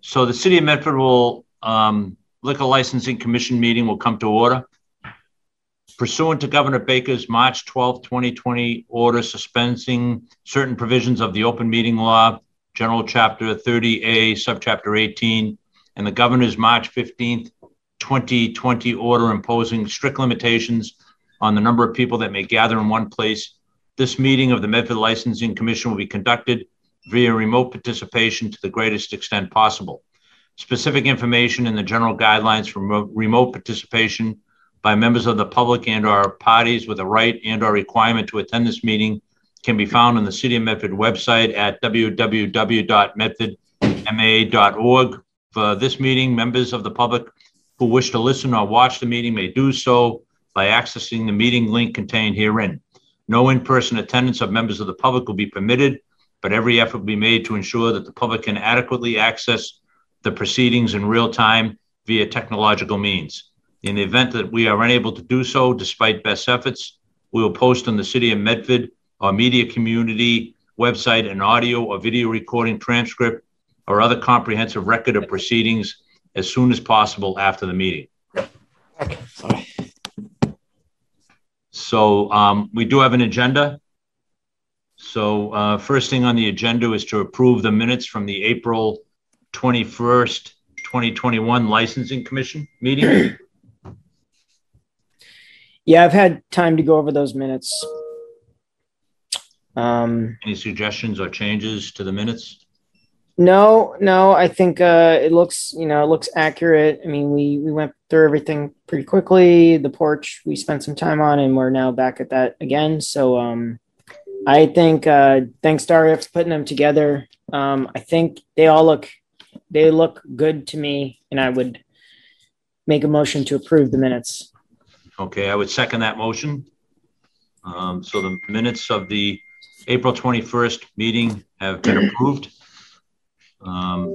So the City of Medford will, um, Liquor Licensing Commission meeting will come to order. Pursuant to Governor Baker's March 12, 2020 order suspending certain provisions of the open meeting law, General Chapter 30A, Subchapter 18, and the Governor's March 15th, 2020 order imposing strict limitations on the number of people that may gather in one place. This meeting of the Medford Licensing Commission will be conducted via remote participation to the greatest extent possible. Specific information and the general guidelines for remote- participation by members of the public and our parties with a right and or requirement to attend this meeting can be found on the City of Medford website at www.medfordma.org. For this meeting, members of the public who wish to listen or watch the meeting may do so by accessing the meeting link contained herein. No in-person attendance of members of the public will be permitted, but every effort will be made to ensure that the public can adequately access the proceedings in real time via technological means. In the event that we are unable to do so despite best efforts, we will post on the City of Medford or media community website an audio or video recording transcript or other comprehensive record of proceedings as soon as possible after the meeting. Okay, sorry. So um, we do have an agenda. So uh, first thing on the agenda is to approve the minutes from the April 21st, 2021 Licensing Commission meeting. Yeah, I've had time to go over those minutes. Um, Any suggestions or changes to the minutes? no, no, I think uh, it looks, you know, it looks accurate. I mean, we we went through everything pretty quickly. The porch we spent some time on, and we're now back at that again. So, um, I think uh, thanks Daria for putting them together. Um, I think they all look they look good to me, and I would make a motion to approve the minutes. Okay, I would second that motion. Um, So the minutes of the April 21st meeting have been approved. Um,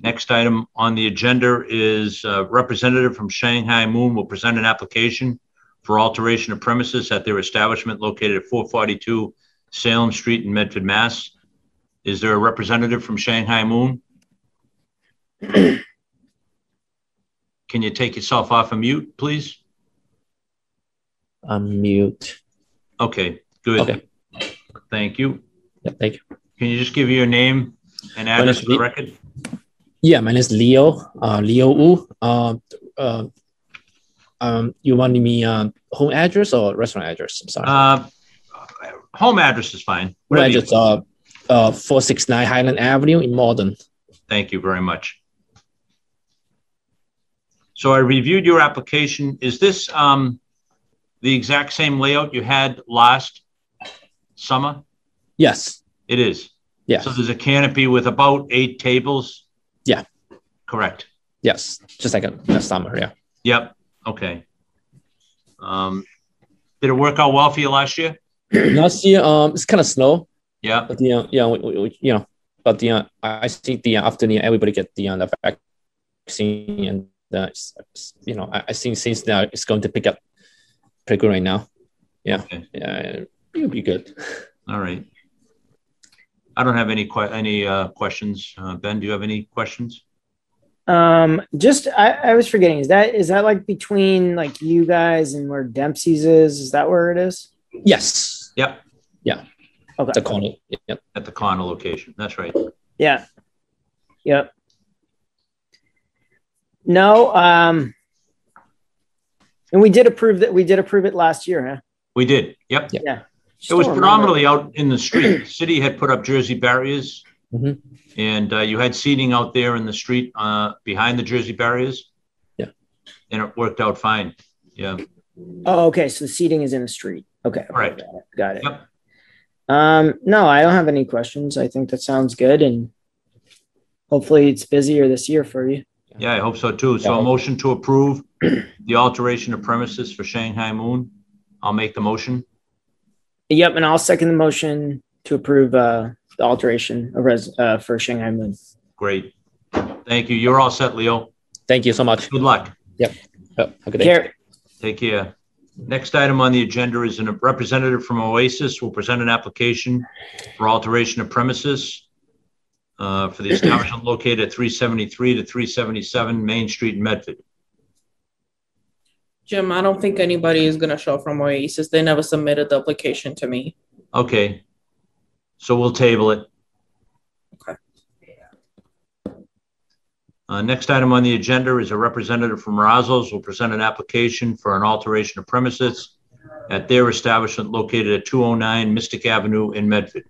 Next item on the agenda is uh, representative from Shanghai Moon will present an application for alteration of premises at their establishment located at 442 Salem Street in Medford, Mass. Is there a representative from Shanghai Moon? Can you take yourself off of mute, please? Unmute. Okay, good. Okay. Thank you. Yeah, thank you. Can you just give your name and address for the record? Yeah, my name is Leo. Uh, Leo Wu. Uh, uh, um, you want me uh, home address or restaurant address? I'm sorry. Uh, home address is fine. home address. Uh, uh, four six nine Highland Avenue in Malden. Thank you very much. So I reviewed your application. Is this um, the exact same layout you had last summer? Yes. It is. Yes. So there's a canopy with about eight tables? Yeah. Correct. Yes. Just like a, a summer. Yeah. Yep. Okay. Um, did it work out well for you last year? Last year, um, it's kind of slow, Yeah. but the uh, yeah, we, we, we- you know, but the uh, I think the uh, after the everybody get the uh, the vaccine and uh, it's, you know I, I think since now it's going to pick up pretty good right now. Yeah. Okay. Yeah. It'll be good. All right. I don't have any que- any uh, questions. Uh, ben, do you have any questions? Um, just I, I was forgetting. Is that is that like between like you guys and where Dempsey's is? Is that where it is? Yes. Yep. Yeah. Okay. At the corner. Yep. At the Connor location. That's right. Yeah. Yep. No. Um. And we did approve that. We did approve it last year, huh? We did. Yep. Yeah. It was Still remember. predominantly out in the street. City had put up Jersey barriers. Mhm. And uh, you had seating out there in the street uh, behind the Jersey barriers. Yeah. And it worked out fine. Yeah. Oh, okay. So the seating is in the street. Okay. okay, Right. Got it. Got it. Yep. Um. No, I don't have any questions. I think that sounds good, and hopefully it's busier this year for you. Yeah, I hope so too. So a motion to approve the alteration of premises for Shanghai Moon. I'll make the motion. Yep. And I'll second the motion to approve uh, the alteration of res uh, for Shanghai Moon. Great. Thank you. You're all set, Leo. Thank you so much. Good luck. Oh, have a good day. Care- Take care. Next item on the agenda is a representative from Oasis will present an application for alteration of premises. uh, for the establishment located at 373 to 377 Main Street in Medford. Jim, I don't think anybody is gonna show from Oasis. They never submitted the application to me. Okay. So we'll table it. Okay. Uh, next item on the agenda is a representative from Razzo's will present an application for an alteration of premises at their establishment located at 209 Mystic Avenue in Medford.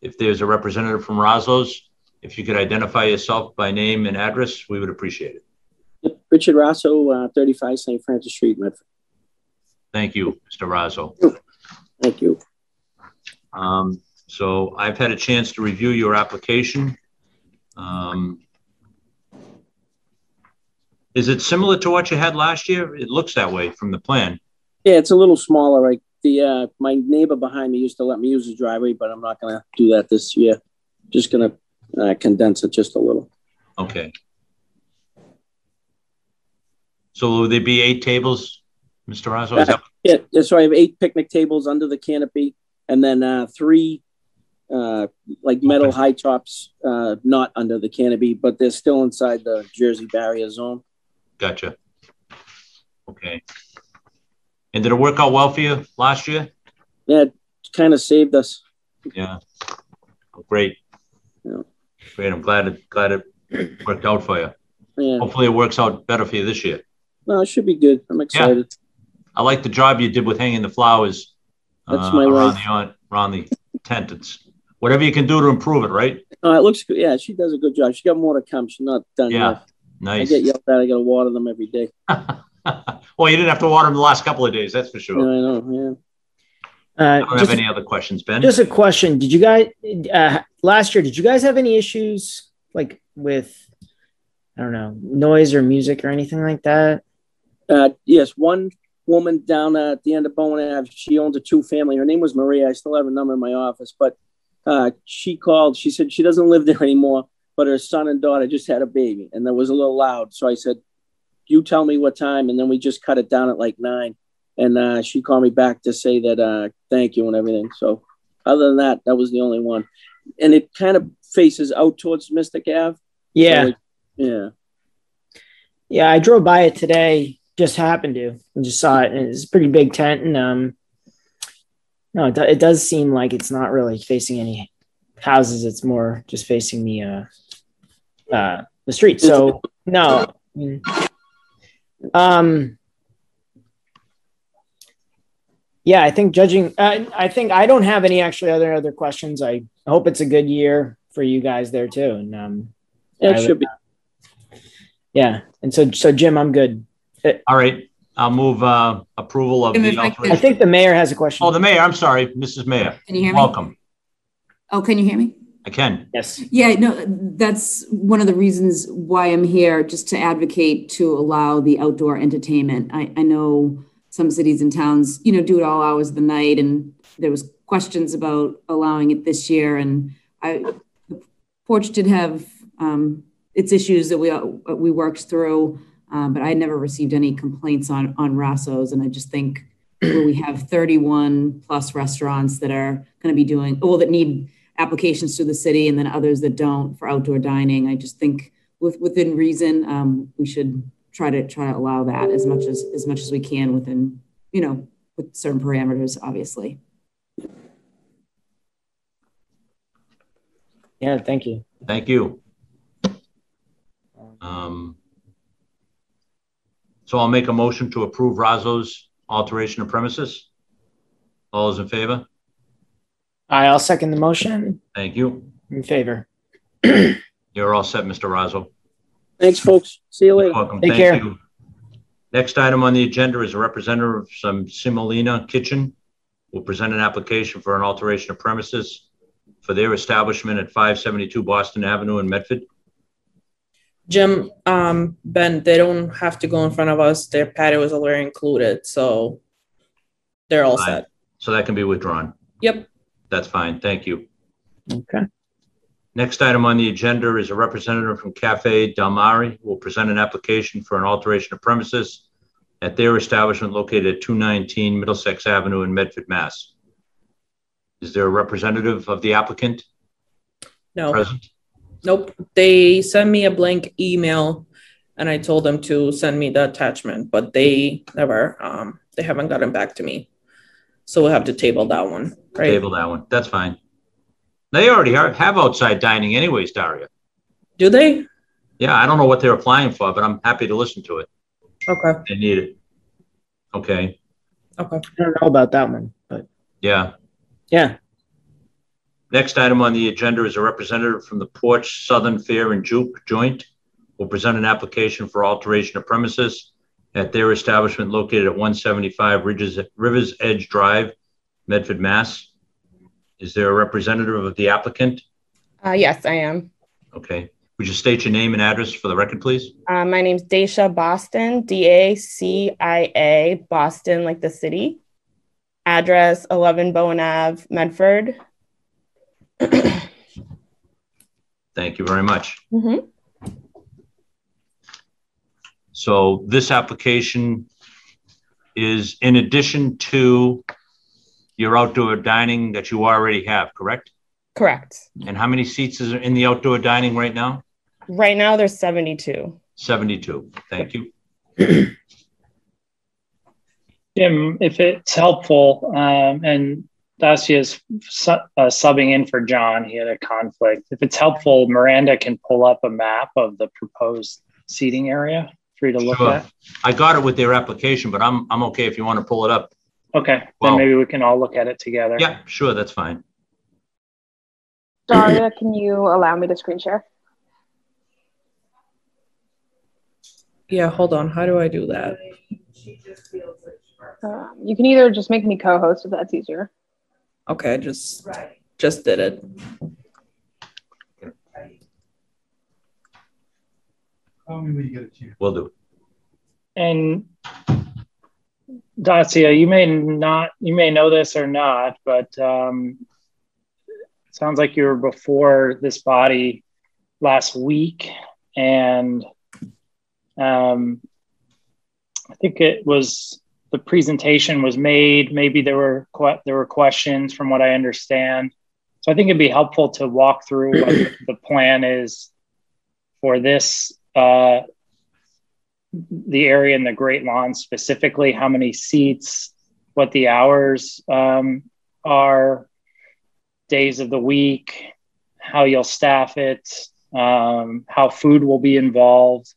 If there's a representative from Razzo's, if you could identify yourself by name and address, we would appreciate it. Richard Rosso, uh, 35 St. Francis Street, Medford. Thank you, Mr. Razzo. Thank you. Um, so I've had a chance to review your application. Um, is it similar to what you had last year? It looks that way from the plan. Yeah, it's a little smaller. Like the uh, my neighbor behind me used to let me use his driveway, but I'm not gonna do that this year. Just gonna uh, condense it just a little. Okay. So will there be eight tables, Mr. That, Yeah, yeah, so I have eight picnic tables under the canopy, and then uh, three uh, like metal high tops, uh, not under the canopy, but they're still inside the Jersey barrier zone. gotcha. Okay. And did it work out well for you last year? Yeah, it kind of saved us. Yeah. Great. Yeah. Great. I'm glad it, glad it worked out for you. Yeah, Hopefully it works out better for you this year. no, it should be good. I'm excited. Yeah. I like the job you did with hanging the flowers That's uh, my around wife. the on- around the tent. It's whatever you can do to improve it, right? Uh, it looks good. Yeah, she does a good job. She got more to come. She's not done Yeah. yet. I Nice. get yelled at. I got to water them every day. well, you didn't have to water them the last couple of days, that's for Yeah, sure. I know. Uh, I don't have any other questions, Ben. just a question. Did you guys, uh, last year, did you guys have any issues like with, I don't know, noise or music or anything like that? Uh, yes, one woman down at the end of Bowen Ave. She owns a two-family. Her name was Maria. I still have her number in my office, but uh, she called. She said she doesn't live there anymore, but her son and daughter just had a baby, and that was a little loud. So I said, "You tell me what time," and then we just cut it down at like nine. And uh, she called me back to say that uh, thank you and everything. So other than that, that was the only one. And it kind of faces out towards Mystic Ave. Yeah. So it- yeah. Yeah, I drove by it today. Just happened to, and just saw it, and it's a pretty big tent. And um, no, it, do, it does seem like it's not really facing any houses. It's more just facing the uh, uh, the street. So no, mm. um, yeah, I think judging, uh, I think I don't have any actually other other questions. I hope it's a good year for you guys there too, and um, Yeah, I it would- should be. yeah, and so so Jim, I'm good. All right, I'll move uh, approval of Jim, the if I I alteration. think the mayor has a question. Oh, the mayor, I'm sorry, Mrs. Mayor. Can you hear me? Welcome. Oh, can you hear me? I can. yes. Yeah, no, that's one of the reasons why I'm here, just to advocate to allow the outdoor entertainment. I, I know some cities and towns, you know, do it all hours of the night, and there was questions about allowing it this year. And I, the porch did have um, its issues that we we worked through, um, but I had never received any complaints on on Razzo's. And I just think where we have 31 plus restaurants that are going to be doing well that need applications to the city and then others that don't for outdoor dining. I just think with, within reason, um, we should try to try to allow that as much as as much as we can within, you know, with certain parameters, obviously. Yeah, thank you. Thank you. Um, So I'll make a motion to approve Razzo's alteration of premises. All those in favor? I'll second the motion Thank you. in favor. You're all set, Mr. Razzo. Thanks, folks. See you later. Welcome. Take Thank care. you. Next item on the agenda is a representative of some Semolina Kitchen will present an application for an alteration of premises for their establishment at 572 Boston Avenue in Medford. Jim, um, Ben, they don't have to go in front of us. Their patio is already included, so they're all set. So that can be withdrawn. Yep. That's fine. Thank you. Okay. Next item on the agenda is a representative from Cafe Del Mare who will present an application for an alteration of premises at their establishment located at 219 Middlesex Avenue in Medford, Mass. Is there a representative of the applicant No. present? Nope, they sent me a blank email and I told them to send me the attachment, but they never, um, they haven't gotten back to me. So we'll have to table that one, right? Table that one. That's fine. They already are, have outside dining anyways, Daria. Do they? Yeah, I don't know what they're applying for, but I'm happy to listen to it. Okay, They need it. Okay, okay. I don't know about that one, but yeah. yeah. Next item on the agenda is a representative from the Porch Southern Fare and Juke Joint will present an application for alteration of premises at their establishment located at 175 Ridges, Rivers Edge Drive, Medford, Mass. Is there a representative of the applicant? Uh, yes, I am. Okay. Would you state your name and address for the record, please? Uh, my name's Dacia Boston, D A C I A, Boston, like the city. Address 11 Bowen Ave, Medford. Thank you very much. Mhm. So this application is in addition to your outdoor dining that you already have, correct? Correct. And how many seats is in the outdoor dining right now? Right now, there's 72. 72. Thank you. Jim, if it's helpful, um, and Dacia is su- uh, subbing in for John, he had a conflict. If it's helpful, Miranda can pull up a map of the proposed seating area for you to look Sure. at. I got it with their application, but I'm, I'm okay if you want to pull it up. Okay, Well- then maybe we can all look at it together. Yeah, sure, that's fine. Daria, can you allow me to screen share? Yeah, hold on. How do I do that? Um, you can either just make me co-host if that's easier. Okay, I just, just did it. We'll do. And Dacia, you may not, you may know this or not, but um, it sounds like you were before this body last week, and um, I think it was the presentation was made. Maybe there were que- there were questions, from what I understand. So I think it'd be helpful to walk through what the plan is for this uh, the area in the Great Lawn specifically, how many seats, what the hours um, are, days of the week, how you'll staff it, um, how food will be involved.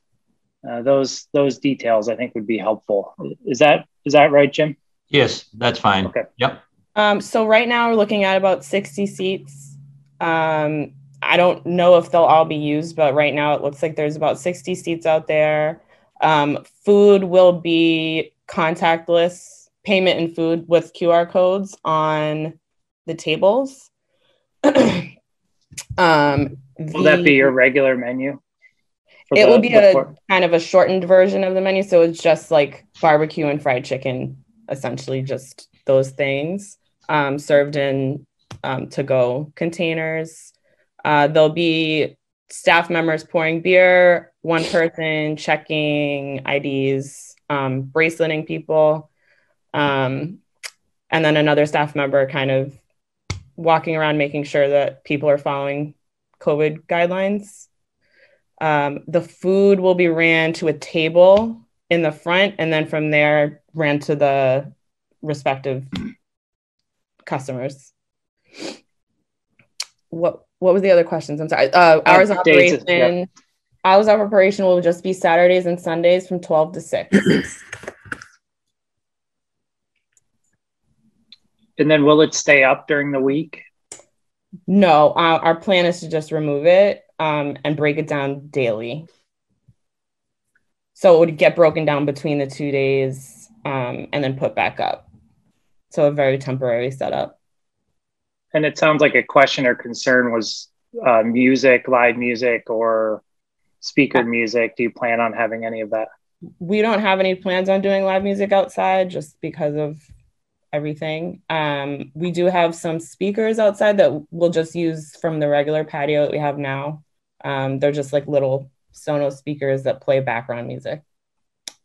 Uh, those those details I think would be helpful. Is that is that right, Jim? Yes, that's fine. Okay. Yep. Um, so right now we're looking at about 60 seats. Um, I don't know if they'll all be used, but right now it looks like there's about 60 seats out there. Um, food will be contactless payment and food with QR codes on the tables. um, Will that be your regular menu? It the- will be a por- kind of a shortened version of the menu. So it's just like barbecue and fried chicken, essentially just those things um, served in um, to go containers. Uh, there'll be staff members pouring beer, one person checking IDs, um, braceleting people, um, and then another staff member kind of walking around making sure that people are following COVID guidelines. Um, the food will be ran to a table in the front, and then from there ran to the respective customers. What what was the other questions? I'm sorry. Uh, hours of operation. yeah. Hours of operation will just be Saturdays and Sundays from 12 to 6. And then will it stay up during the week? no, uh, our plan is to just remove it um, and break it down daily. So it would get broken down between the two days um, and then put back up. So a very temporary setup. And it sounds like a question or concern was uh, music, live music, or speaker music. Do you plan on having any of that? we don't have any plans on doing live music outside just because of everything. Um, we do have some speakers outside that we'll just use from the regular patio that we have now. Um, they're just like little Sonos speakers that play background music.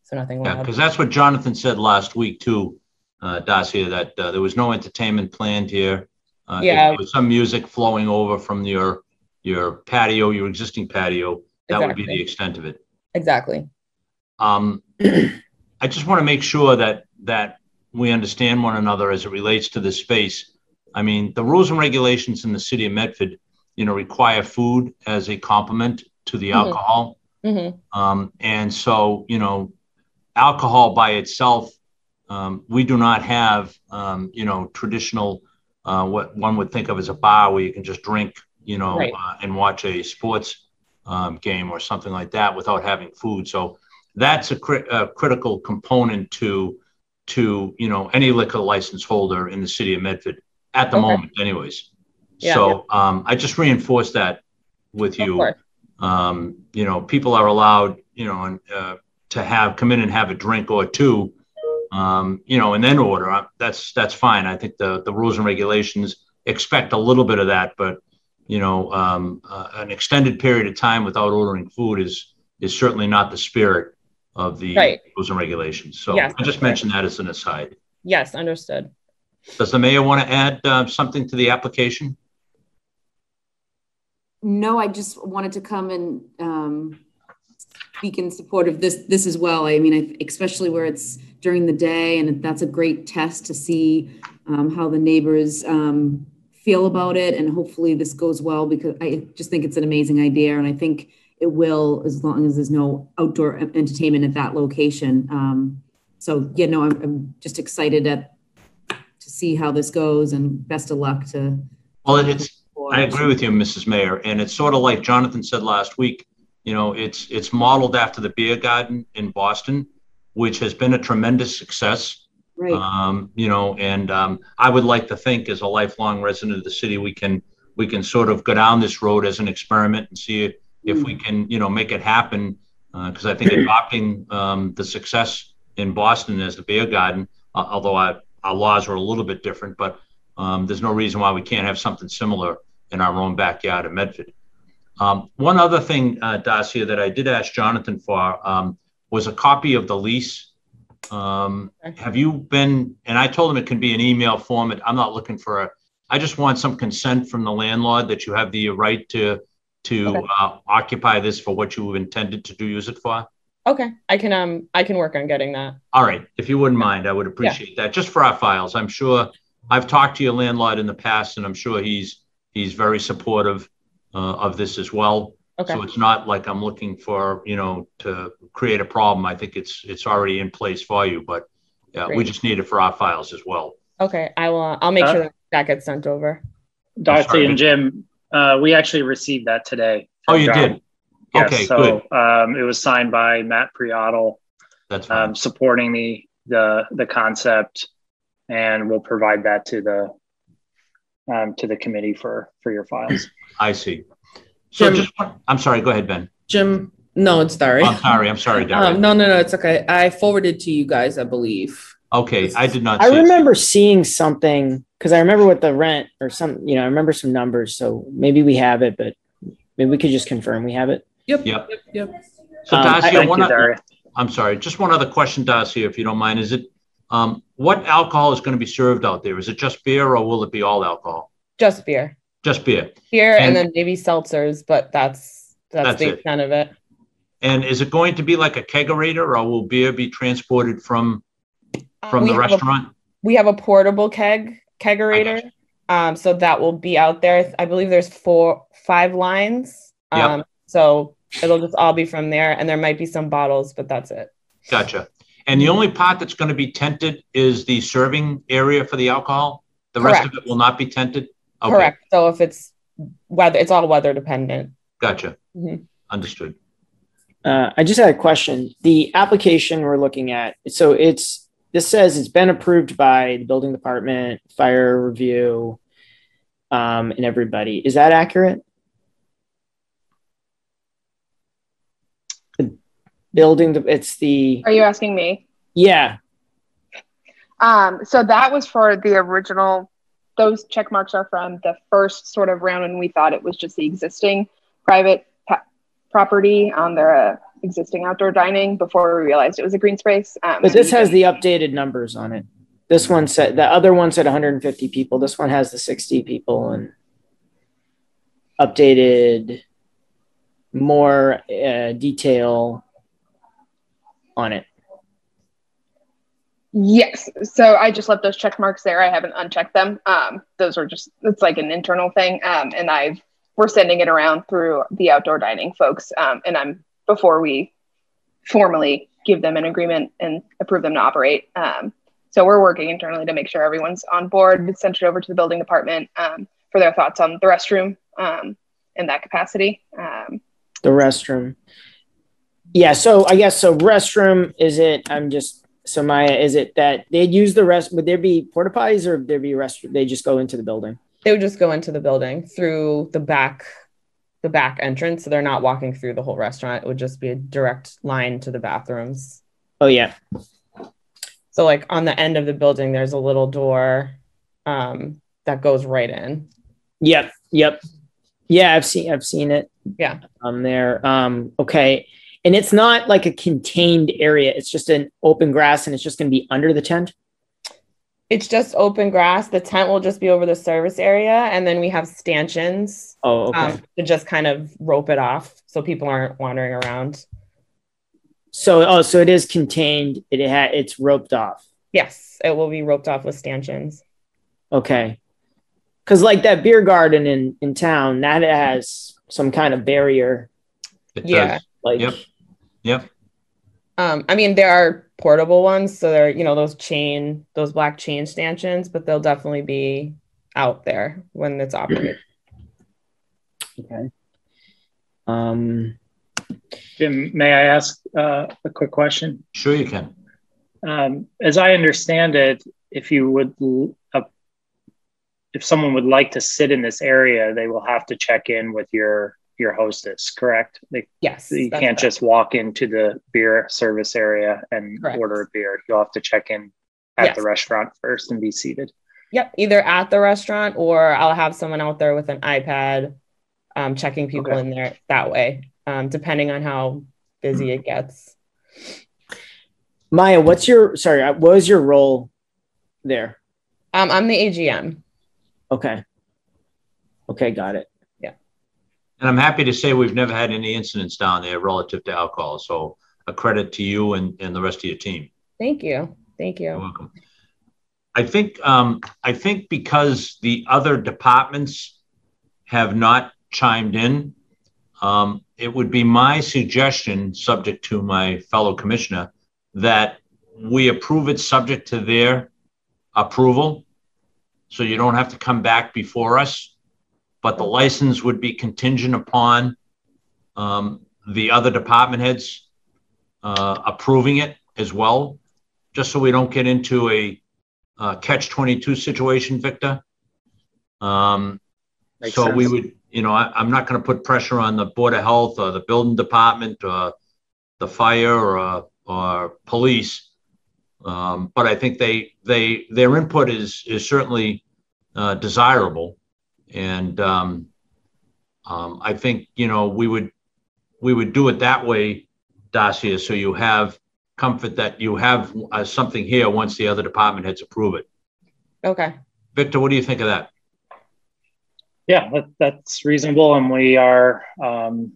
So nothing Yeah, because that's what Jonathan said last week too, uh, Dacia, that uh, there was no entertainment planned here. Uh, Yeah. there was Some music flowing over from your, your patio, your existing patio. That would be the extent of it. Exactly. Um, I just want to make sure that, that we understand one another as it relates to this space. I mean, the rules and regulations in the city of Medford, you know, require food as a complement to the Mhm. alcohol. hmm Um, and so, you know, alcohol by itself, um, we do not have, um, you know, traditional, uh, what one would think of as a bar where you can just drink, you know, Right. uh, and watch a sports um, game or something like that without having food. So that's a, cri- a critical component to, to, you know, any liquor license holder in the city of Medford at the Okay. moment anyways. Yeah. So, um, I just reinforce that with you um, you know, people are allowed, you know, and, uh, to have, come in and have a drink or two, um, you know, and then order. Uh, That's, that's fine. I think the, the rules and regulations expect a little bit of that, but, you know, um, uh, an extended period of time without ordering food is, is certainly not the spirit of the Right. rules and regulations. So Yes, I just mentioned that as an aside. Yes, understood. Does the mayor want to add, uh, something to the application? No, I just wanted to come and um, speak in support of this this as well. I mean, I, especially where it's during the day, and that's a great test to see um, how the neighbors um, feel about it, and hopefully this goes well because I just think it's an amazing idea, and I think it will as long as there's no outdoor entertainment at that location. Um, so yeah, no, I'm, I'm just excited at to see how this goes, and best of luck to. Well, it's, I agree with you, Mrs. Mayor, and it's sort of like Jonathan said last week. You know, it's it's modeled after the beer garden in Boston, which has been a tremendous success. Right. Um, you know, and um, I would like to think, as a lifelong resident of the city, we can we can sort of go down this road as an experiment and see if, we can, you know, make it happen. Because I think adopting um, the success in Boston as the beer garden, uh, although our, our laws are a little bit different, but um, there's no reason why we can't have something similar in our own backyard in Medford. Um, one other thing, uh, Dacia, that I did ask Jonathan for um, was a copy of the lease. Um, have you been, and I told him it can be an email format. I'm not looking for a, I just want some consent from the landlord that you have the right to, to Okay. uh, occupy this for what you intended to do, use it for. Okay, I can um I can work on getting that. All right, if you wouldn't mind, I would appreciate that, just for our files. I'm sure, I've talked to your landlord in the past, and I'm sure he's, he's very supportive uh, of this as well. Okay. So it's not like I'm looking for, you know, to create a problem. I think it's, it's already in place for you, but yeah, we just need it for our files as well. Okay, I will. uh, I'll make Uh, sure that, that gets sent over. Darcy and Jim, uh, we actually received that today. Oh, you John. did? Yes, Okay, so, good. Um, it was signed by Matt Priatel, That's um, supporting the, the, the concept. And we'll provide that to the, um, to the committee for, for your files. I see. So Jim- just, I'm sorry, go ahead, Ben. Jim, no, it's Dari. I'm sorry, I'm sorry, Um, no, no, no, it's okay. I forwarded to you guys, I believe. Okay, I did not I see it. remember seeing something because I remember with the rent or some, you know, I remember some numbers. So maybe we have it, but maybe we could just confirm we have it. Yep. Yep. Yep. Yep. So Um, Darcy, Thank one you, oth- Daria. I'm sorry, just one other question, Darcy, if you don't mind. Is it, um, what alcohol is going to be served out there? Is it just beer or will it be all alcohol? Just beer. Just beer. Beer and, And- then maybe seltzers, but that's that's, That's the it. extent of it. And is it going to be like a kegerator or will beer be transported from, Uh, from the have a- restaurant? we have a portable keg kegerator. Um, so that will be out there. I believe there's four, five lines. Yep. Um, so it'll just all be from there, and there might be some bottles, but that's it. Gotcha. And the only pot that's going to be tented is the serving area for the alcohol? The rest of it will not be tented? Okay, Correct. So if it's weather, it's all weather dependent. Gotcha. Mhm. Understood. Uh, I just had a question. The application we're looking at, so it's this says it's been approved by the building department, fire review, um, and everybody. Is that accurate? The building, the- it's the Are you asking me? yeah. Um, so that was for the original. Those check marks are from the first sort of round when we thought it was just the existing private pa- property on their uh, existing outdoor dining before we realized it was a green space. Um, But this has the updated numbers on it. This one said the other one said 150 people. This one has the 60 people, and updated more uh, detail on it. Yes. So I just left those check marks there. I haven't unchecked them. Um, those are just it's like an internal thing. Um, and I've we're sending it around through the outdoor dining folks. Um, and I'm before we formally give them an agreement and approve them to operate. Um, so we're working internally to make sure everyone's on board. We sent it over to the building department um, for their thoughts on the restroom um, in that capacity. Um, The restroom. Yeah, so I guess so restroom is it I'm just so Maya, is it that they'd use the rest would there be porta potties or would there be restroom they just go into the building? They would just go into the building through the back, the back entrance. So they're not walking through the whole restaurant. It would just be a direct line to the bathrooms. Oh yeah. So like on the end of the building, there's a little door um, that goes right in. Yep, yep. Yeah, I've seen I've seen it. Yeah. Um there. Um okay. And it's not like a contained area. It's just an open grass and it's just going to be under the tent. It's just open grass. The tent will just be over the service area, and then we have stanchions Oh, okay. um, to just kind of rope it off so people aren't wandering around. so oh, so it is contained. It ha- it's roped off. Yes, it will be roped off with stanchions. Okay. Cuz like that beer garden in in town, that has some kind of barrier It Yeah. does. like Yep. Yep. Um, I mean, there are portable ones, so they're you know those chain, those black chain stanchions, but they'll definitely be out there when it's operated. okay. Um Jim, may I ask uh, a quick question? Sure you can. Um, as I understand it, if you would, uh, if someone would like to sit in this area, they will have to check in with your your hostess, correct? They, Yes, you can't correct. just walk into the beer service area and Correct. order a beer. You'll have to check in at Yes. the restaurant first and be seated. Yep, either at the restaurant or I'll have someone out there with an iPad, um, checking people Okay. in there that way, um, depending on how busy it gets. Maya, what's your sorry, uh, what was your role there? Um, I'm the AGM. Okay. Okay, got it. And I'm happy to say we've never had any incidents down there relative to alcohol. So a credit to you and, and the rest of your team. Thank you. Thank You're welcome. I think, um, I think because the other departments have not chimed in, um, it would be my suggestion, subject to my fellow commissioner, that we approve it subject to their approval. So you don't have to come back before us, but the license would be contingent upon, um, the other department heads, uh, approving it as well, just so we don't get into a, uh, catch 22 situation, Victor. Um, Makes so we would, you know, I, I'm not going to put pressure on the Board of Health or the building department or the fire or, or police. Um, but I think they, they, their input is, is certainly, uh, desirable. And, um, um, I think, you know, we would, we would do it that way, Dacia, so you have comfort that you have uh, something here once the other department heads approve it. Okay. Victor, what do you think of that? Yeah, that, that's reasonable, and we are um,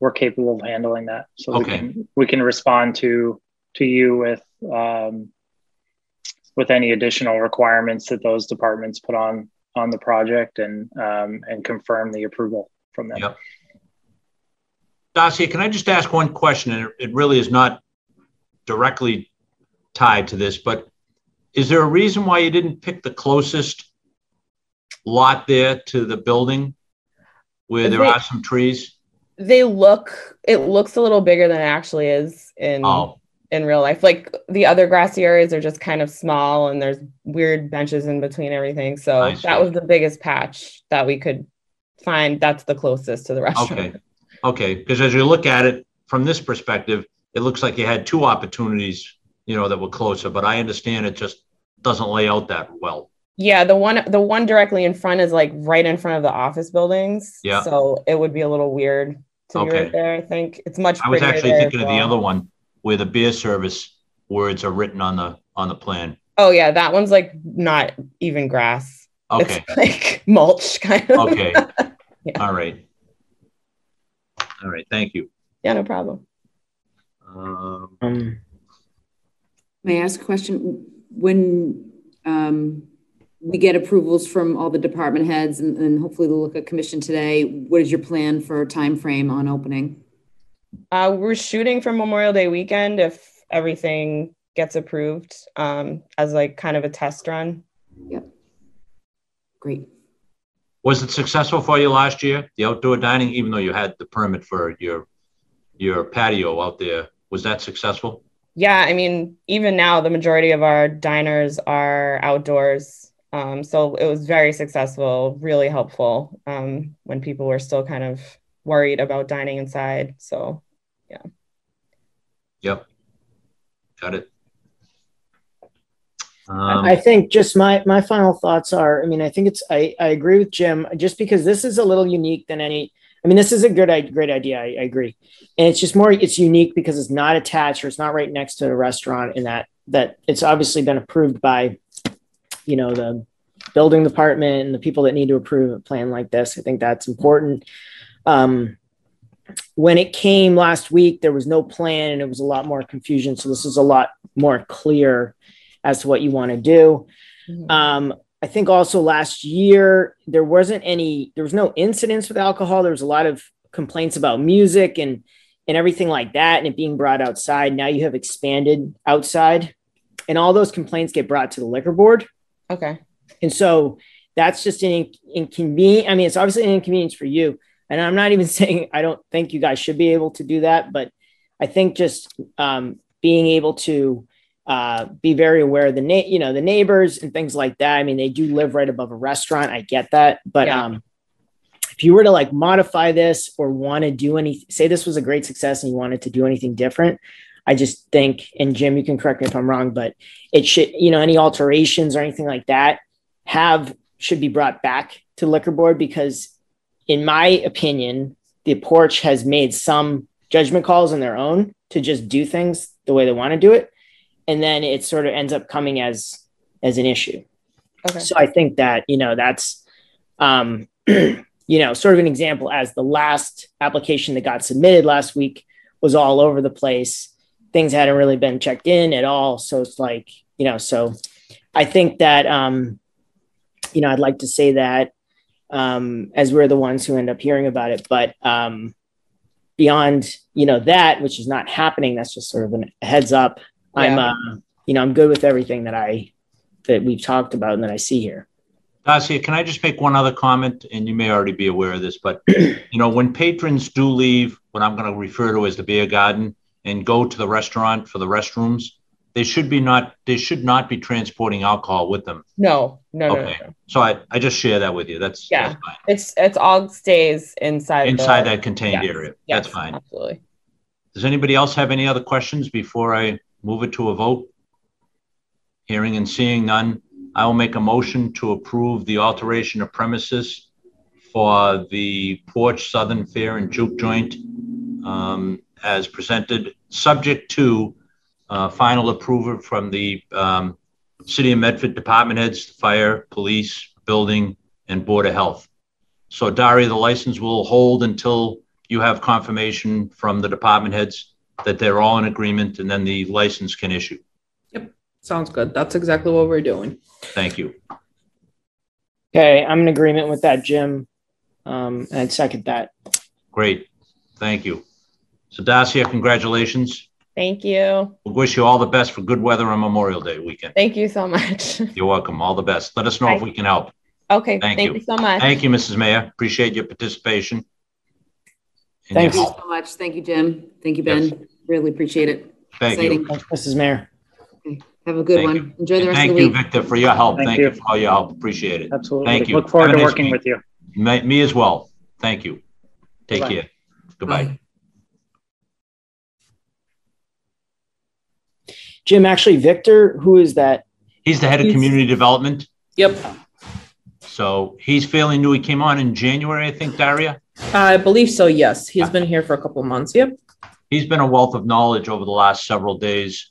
we're capable of handling that. So Okay. we can we can respond to to you with um, with any additional requirements that those departments put on on the project, and um, and confirm the approval from them. Yep. Darcy, can I just ask one question? And it- it really is not directly tied to this, but is there a reason why you didn't pick the closest lot there to the building where there They- are some trees? They look, it looks a little bigger than it actually is in Oh, in real life. Like the other grassy areas are just kind of small and there's weird benches in between everything. So that was the biggest patch that we could find. That's the closest to the restaurant. okay. Okay, because as you look at it from this perspective, it looks like you had two opportunities, you know, that were closer, but I understand it just doesn't lay out that well. Yeah, the one the one directly in front is like right in front of the office buildings. Yeah. So it would be a little weird to be right there. I think it's much. I was actually thinking as of the other one where the beer service words are written on the, on the plan. Oh yeah, that one's like not even grass. Okay, It's like mulch kind of. okay. Yeah. All right. All right, thank you. Yeah, no problem. Um, May I ask a question? When um, we get approvals from all the department heads and, and hopefully the look at commission today, what is your plan for a time frame on opening? Uh, we're shooting for Memorial Day weekend if everything gets approved um, as like kind of a test run. Yep. Great. Was it successful for you last year, the outdoor dining, even though you had the permit for your, your patio out there? Was that successful? Yeah, I mean, even now, the majority of our diners are outdoors. Um, so it was very successful, really helpful um, when people were still kind of worried about dining inside. So, Yep. Got it. I Um, I think just my my final thoughts are. I mean, I think it's. I I agree with Jim. Just because this is a little unique than any. I mean, this is a good great idea. I, I agree, and it's just more. It's unique because it's not attached or it's not right next to a restaurant, and that that it's obviously been approved by, you know, the building department and the people that need to approve a plan like this. I think that's important. Um, when it came last week, there was no plan and it was a lot more confusion. So this is a lot more clear as to what you want to do. mhm. Um, I think also last year there wasn't any, there was no incidents with alcohol. There was a lot of complaints about music and and everything like that, and it being brought outside. Now you have expanded outside, and all those complaints get brought to the liquor board, okay. and so that's just an inconvenience. I mean, it's obviously an inconvenience for you, and I'm not even saying I don't think you guys should be able to do that, but I think just um, being able to uh, be very aware of the na- you know the neighbors and things like that. I mean, they do live right above a restaurant. I get that, but Yeah. um, if you were to like modify this or want to do any, say this was a great success and you wanted to do anything different, I just think, and Jim, you can correct me if I'm wrong, but it should, you know, any alterations or anything like that have should be brought back to liquor board because, in my opinion, the porch has made some judgment calls on their own to just do things the way they want to do it, and then it sort of ends up coming as as an issue. Okay. So I think that you know that's um, you know sort of an example as the last application that got submitted last week was all over the place. Things hadn't really been checked in at all, so it's like you know. So I think that um, you know I'd like to say that um, as we're the ones who end up hearing about it, but um, beyond you know that, which is not happening, that's just sort of a heads up. I'm uh, you know I'm good with everything that I that we've talked about and that I see here. Darcy, can I just make one other comment? And you may already be aware of this, but you know, when patrons do leave what I'm going to refer to as the beer garden and go to the restaurant for the restrooms, they should be not they should not be transporting alcohol with them. No, no, no, no, Okay. no. So I, I just share that with you. That's, Yeah. that's fine. It's it's all stays inside. Inside the, that contained Yes, area. yes, That's fine. Absolutely. Does anybody else have any other questions before I move it to a vote? Hearing and seeing none, I will make a motion to approve the alteration of premises for the Porch Southern Fare and Juke Joint um, as presented, subject to uh, final approval from the um, City of Medford Department Heads, Fire, Police, Building, and Board of Health. So Daria, the license will hold until you have confirmation from the department heads that they're all in agreement and then the license can issue. Yep, sounds good. That's exactly what we're doing. Thank you. Okay, I'm in agreement with that, Jim. Um, and I'd second that. Great. Thank you. So Dacia, congratulations. Thank you. We wish you all the best for good weather on Memorial Day weekend. Thank you so much. You're welcome. All the best. Let us know if we can help. Okay. Thank Thank, you. you. so much. Thank you, Mrs. Mayor. Appreciate your participation. and. Thank you so much. Thank you, Jim. Thank you, Ben. Really appreciate it. Thank you. Exciting. Thanks, Mrs. Mayor. Have a good Thank one. you. Enjoy the rest of the week. Thank you, week. Victor, for your help. Thank Thank you you. for all your help. Appreciate it. Absolutely. Thank you. Look forward Have to nice working week. with you. Me me as well. Thank you. Take Bye-bye. care. Goodbye. Jim, actually, Victor, who is that? He's the head of He's- community development. Yep. So he's fairly new. He came on in January, I think, Daria. I believe so. Yes. He's been here for a couple months. Yep. He's been a wealth of knowledge over the last several days.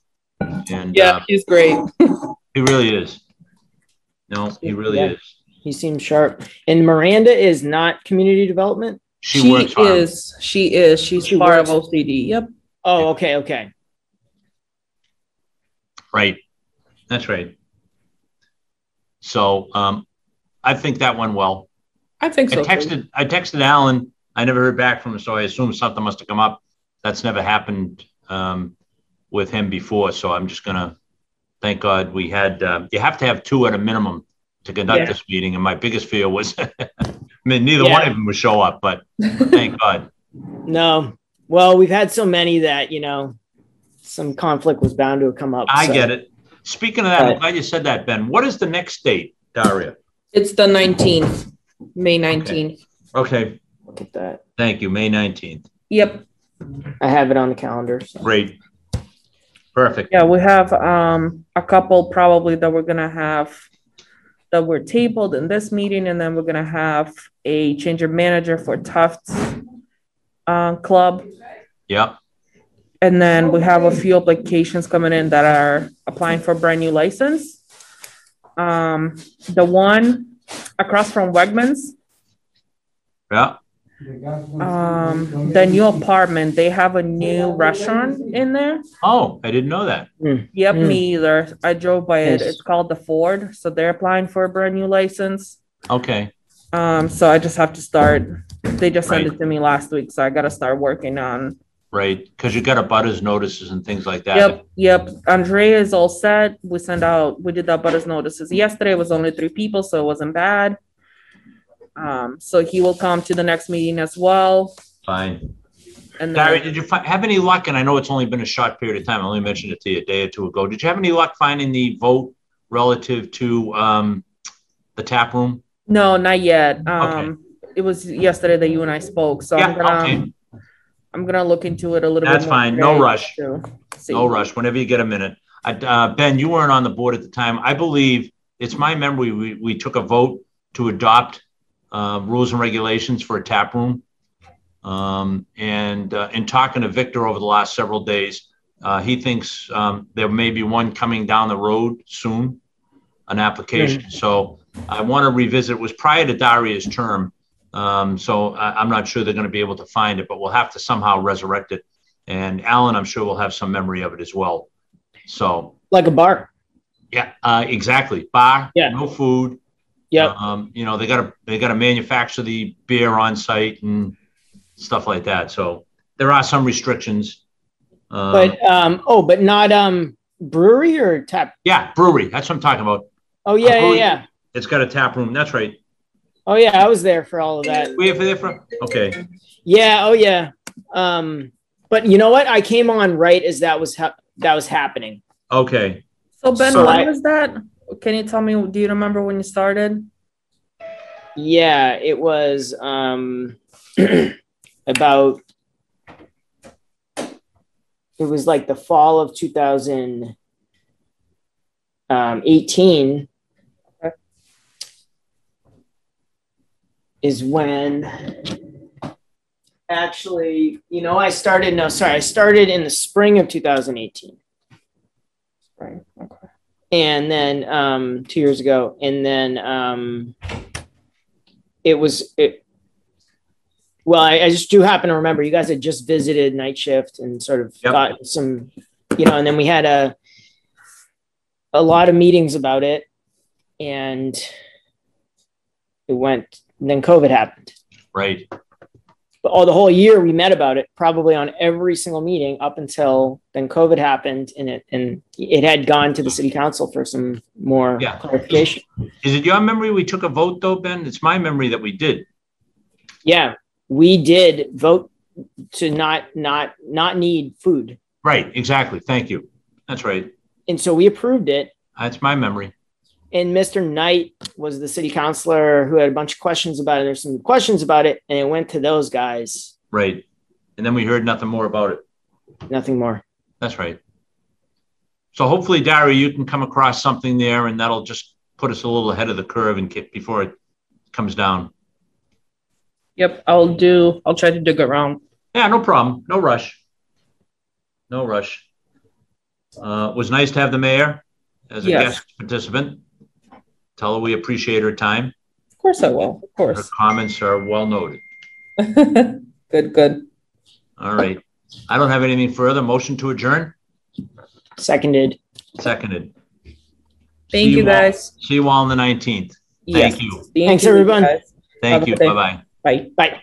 And Yeah. uh, He's great. he really is. No, he really Yeah. is. he seems sharp. And Miranda is not community development. She, works hard. is. She is. She's She part of OCD. Yep. Oh, okay, okay. Right. That's right. So um, I think that went well. I think I so. too. texted I texted Alan. I never heard back from him, so I assume something must have come up. That's never happened um, with him before. So I'm just gonna thank God we had. Uh, you have to have two at a minimum to conduct Yeah. this meeting, and my biggest fear was, I mean, neither one of them would show up, but thank God. No. Well, we've had so many that, you know, some conflict was bound to come up. I so- get it. Speaking of that, I'm glad you said that, Ben. What is the next date, Daria? It's the 19th, May 19th. Okay, Look at that. thank you. May 19th. Yep. I have it on the calendar. So. Great. Perfect. Yeah, we have um a couple probably that we're gonna have that were tabled in this meeting, and then we're gonna have a change of manager for Tufts uh, Club. Yeah. And then we have a few applications coming in that are applying for a brand new license. Um, the one across from Wegmans, Yeah. um, the new apartment, they have a new restaurant in there. Oh, I didn't know that. Yep, Mm. me either. I drove by it. Yes. It's called the Ford, so they're applying for a brand new license. Okay. Um, so I just have to start. They just sent Right. it to me last week, so I got to start working on. Right. Because you got abutters notices and things like that. Yep, yep. Andrea is all set. We sent out. We did that butters notices yesterday. It was only three people, so it wasn't bad. Um, so he will come to the next meeting as well. Fine. And Gary, then, did you fi- have any luck? And I know it's only been a short period of time. I only mentioned it to you a day or two ago. Did you have any luck finding the vote relative to um, the tap room? no, not yet. Um, it was yesterday that you and I spoke, so I'm Yeah, gonna. okay. I'm gonna look into it a little That's bit. fine. No rush. No rush. Whenever you get a minute. I, uh, ben, you weren't on the board at the time. I believe it's my memory. We, we took a vote to adopt uh, rules and regulations for a tap room. Um, and uh, in talking to Victor over the last several days, uh, he thinks um, there may be one coming down the road soon, an application. So I want to revisit. It was prior to Daria's term. Um, so I, I'm not sure they're going to be able to find it, but we'll have to somehow resurrect it. And Alan, I'm sure will have some memory of it as well. So Like a bar. yeah, uh, exactly. Bar, Yeah. no food. Yeah. Um, you know, they gotta they gotta manufacture the beer on site and stuff like that. So there are some restrictions. Um, But um oh, but not um brewery or tap. yeah, brewery. That's what I'm talking about. Oh yeah, yeah, yeah. It's got a tap room. That's right. Oh yeah, I was there for all of that. We have there for okay. Yeah, oh yeah. Um but you know what? I came on right as that was ha- that was happening. Okay. So Ben, So when I- was that? Can you tell me? Do you remember when you started? Yeah, it was um about it was like the fall of 2018 is when actually, you know, I started no, sorry, I started in the spring of 2018. Right. Okay. and then um two years ago and then um it was it well I, I just do happen to remember you guys had just visited night shift and sort of Yep. got some you know and then we had a a lot of meetings about it and it went and then covid happened Right. but all the whole year we met about it probably on every single meeting up until then covid happened and it and it had gone to the city council for some more Yeah. clarification Is it your memory we took a vote though, Ben? It's my memory that we did. yeah we did vote to not not not need food Right. Exactly. Thank you. That's right. and so we approved it That's my memory. And mr knight was the city councilor who had a bunch of questions about it there's some questions about it and it went to those guys Right. And then we heard nothing more about it. nothing more That's right. So hopefully, Daria, you can come across something there, and that'll just put us a little ahead of the curve and get before it comes down. Yep. I'll do. I'll try to dig around. Yeah, no problem. No rush. No rush. Uh, it was nice to have the mayor as a Yes. guest participant. Tell her we appreciate her time. Of course I will. Of course. Her comments are well noted. good, good. All right. I don't have anything further. Motion to adjourn? Seconded. Seconded. Thank See you all- guys. See you all on the 19th. Yes. Thank you. Thank Thanks, you, everyone. guys. Thank Have you. Bye-bye. Bye. Bye.